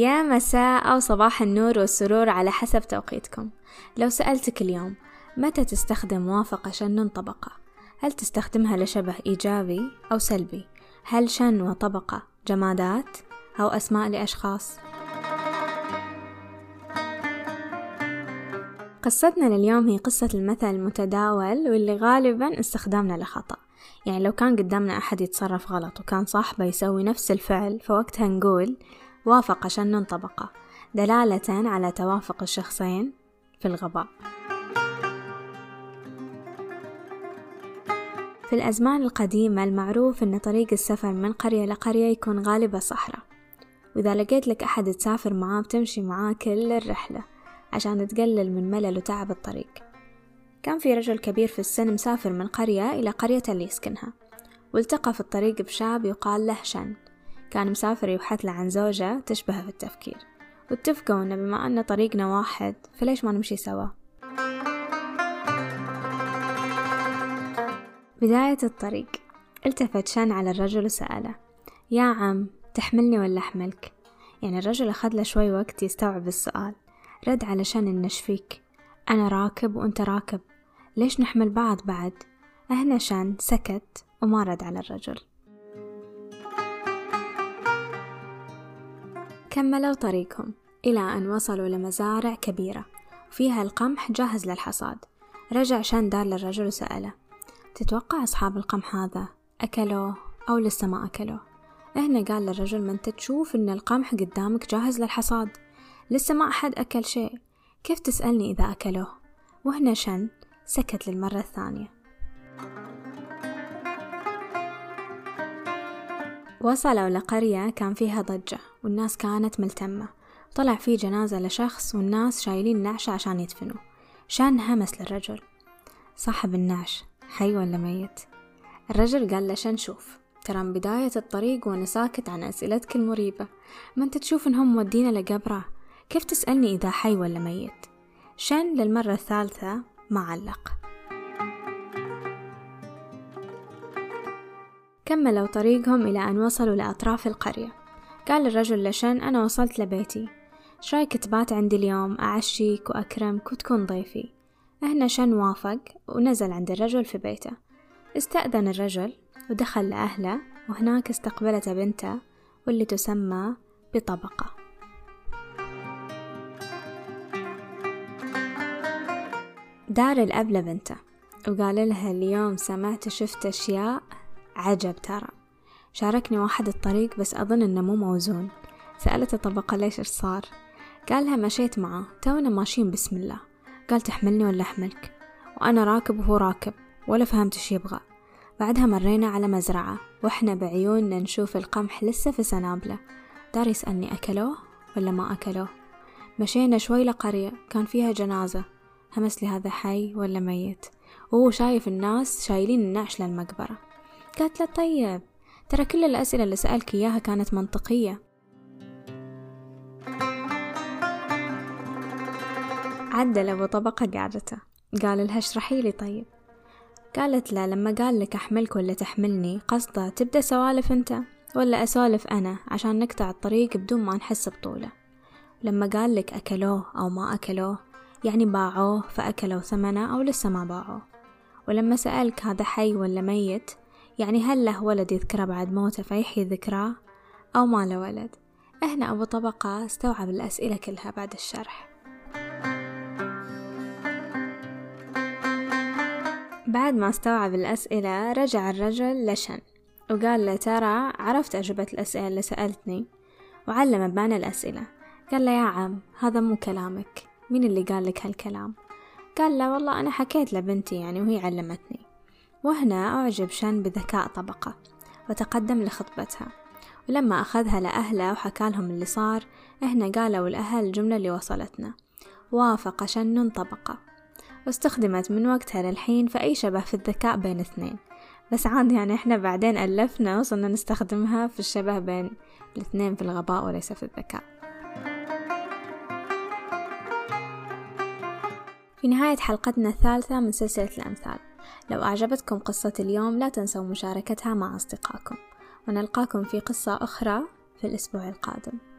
يا مساء أو صباح النور والسرور على حسب توقيتكم. لو سألتك اليوم متى تستخدم موافقة شن طبقة؟ هل تستخدمها لشبه إيجابي أو سلبي؟ هل شن وطبقة جمادات أو أسماء لأشخاص؟ قصتنا لليوم هي قصة المثل المتداول واللي غالبا استخدامنا لخطأ. يعني لو كان قدامنا أحد يتصرف غلط وكان صاحبه يسوي نفس الفعل فوقتها نقول وافق شن طبقة دلالة على توافق الشخصين في الغباء في الأزمان القديمة المعروف أن طريق السفر من قرية لقرية يكون غالبا صحراء وإذا لقيت لك أحد تسافر معاه بتمشي معاه كل الرحلة عشان تقلل من ملل وتعب الطريق. كان في رجل كبير في السن مسافر من قرية إلى قرية اللي يسكنها والتقى في الطريق بشاب يقال له شن. كان مسافر يبحث له عن زوجة تشبهه في التفكير. واتفقوا إن بما أن طريقنا واحد فليش ما نمشي سوا؟ بداية الطريق. التفت شن على الرجل وسأله يا عم تحملني ولا أحملك؟ يعني الرجل أخذ له شوي وقت يستوعب السؤال. رد علشان النشفيك أنا راكب وأنت راكب ليش نحمل بعض بعد؟ هنا شان سكت وما رد على الرجل. كملوا طريقهم إلى أن وصلوا لمزارع كبيرة. وفيها القمح جاهز للحصاد. رجع شان دار للرجل وسأله تتوقع أصحاب القمح هذا أكلوه أو لسه ما أكلوه؟ هنا قال للرجل ما أنت تشوف إن القمح قدامك جاهز للحصاد. لسه ما أحد أكل شيء. كيف تسألني إذا أكلوه؟ وهنا شن سكت للمرة الثانية. وصلوا لقرية كان فيها ضجة والناس كانت ملتمة. طلع في جنازة لشخص والناس شايلين نعشة عشان يدفنوه شان همس للرجل. صاحب النعش حي ولا ميت؟ الرجل قال له شوف؟ ترى من بداية الطريق وأنا ساكت عن أسئلتك المريبة. ما أنت تشوف إنهم مودينا لقبرة؟ كيف تسألني إذا حي ولا ميت؟ شن للمرة الثالثة ما علق. كملوا طريقهم إلى أن وصلوا لأطراف القرية. قال الرجل لشن أنا وصلت لبيتي. شرايك تبات عندي اليوم؟ أعشيك وأكرمك وتكون ضيفي. هنا شن وافق ونزل عند الرجل في بيته. استأذن الرجل ودخل لأهله وهناك استقبلته بنته واللي تسمى بطبقة. دار الأب لبنته. وقال لها اليوم سمعت شفت أشياء عجب ترى. شاركني واحد الطريق بس أظن إنه مو موزون. سألته طبقة ليش إيش صار. قالها مشيت معاه تونا ماشيين بسم الله. قال تحملني ولا أحملك؟ وأنا راكب وهو راكب ولا فهمت إيش يبغى. بعدها مرينا على مزرعة وإحنا بعيوننا نشوف القمح لسه في سنابله. دار يسألني أكلوه ولا ما أكلوه؟ مشينا شوي لقرية كان فيها جنازة. همس لي هذا حي ولا ميت؟ وهو شايف الناس شايلين النعش للمقبرة. قالت له طيب ترى كل الأسئلة اللي سألك إياها كانت منطقية. عدل أبو طبقة قعدته قال لها اشرحي لي طيب؟ قالت له لما قال لك أحملك ولا تحملني قصده تبدأ سوالف أنت ولا أسولف أنا عشان نقطع الطريق بدون ما نحس بطولة. لما قال لك أكلوه أو ما أكلوه يعني باعوه فأكلوا ثمنه أو لسه ما باعوه. ولما سألك هذا حي ولا ميت يعني هل له ولد يذكره بعد موته فيحيي ذكراه أو ما له ولد. هنا أبو طبقة استوعب الأسئلة كلها بعد الشرح. بعد ما استوعب الأسئلة رجع الرجل لشن وقال له ترى عرفت أجوبة الأسئلة اللي سألتني. وعلم بمعنى الأسئلة. قال له يا عم هذا مو كلامك. مين اللي قال لك هالكلام؟ قال له والله أنا حكيت لبنتي يعني وهي علمتني. وهنا أعجب شن بذكاء طبقة وتقدم لخطبتها. ولما أخذها لأهله وحكى لهم اللي صار هنا قالوا الأهل الجملة اللي وصلتنا. وافق شن طبقة. واستخدمت من وقتها للحين في أي شبه في الذكاء بين اثنين. بس عاد يعني إحنا بعدين ألفنا وصلنا نستخدمها في الشبه بين الاثنين في الغباء وليس في الذكاء. في نهاية حلقتنا الثالثة من سلسلة الأمثال. لو أعجبتكم قصة اليوم لا تنسوا مشاركتها مع أصدقائكم. ونلقاكم في قصة أخرى في الأسبوع القادم.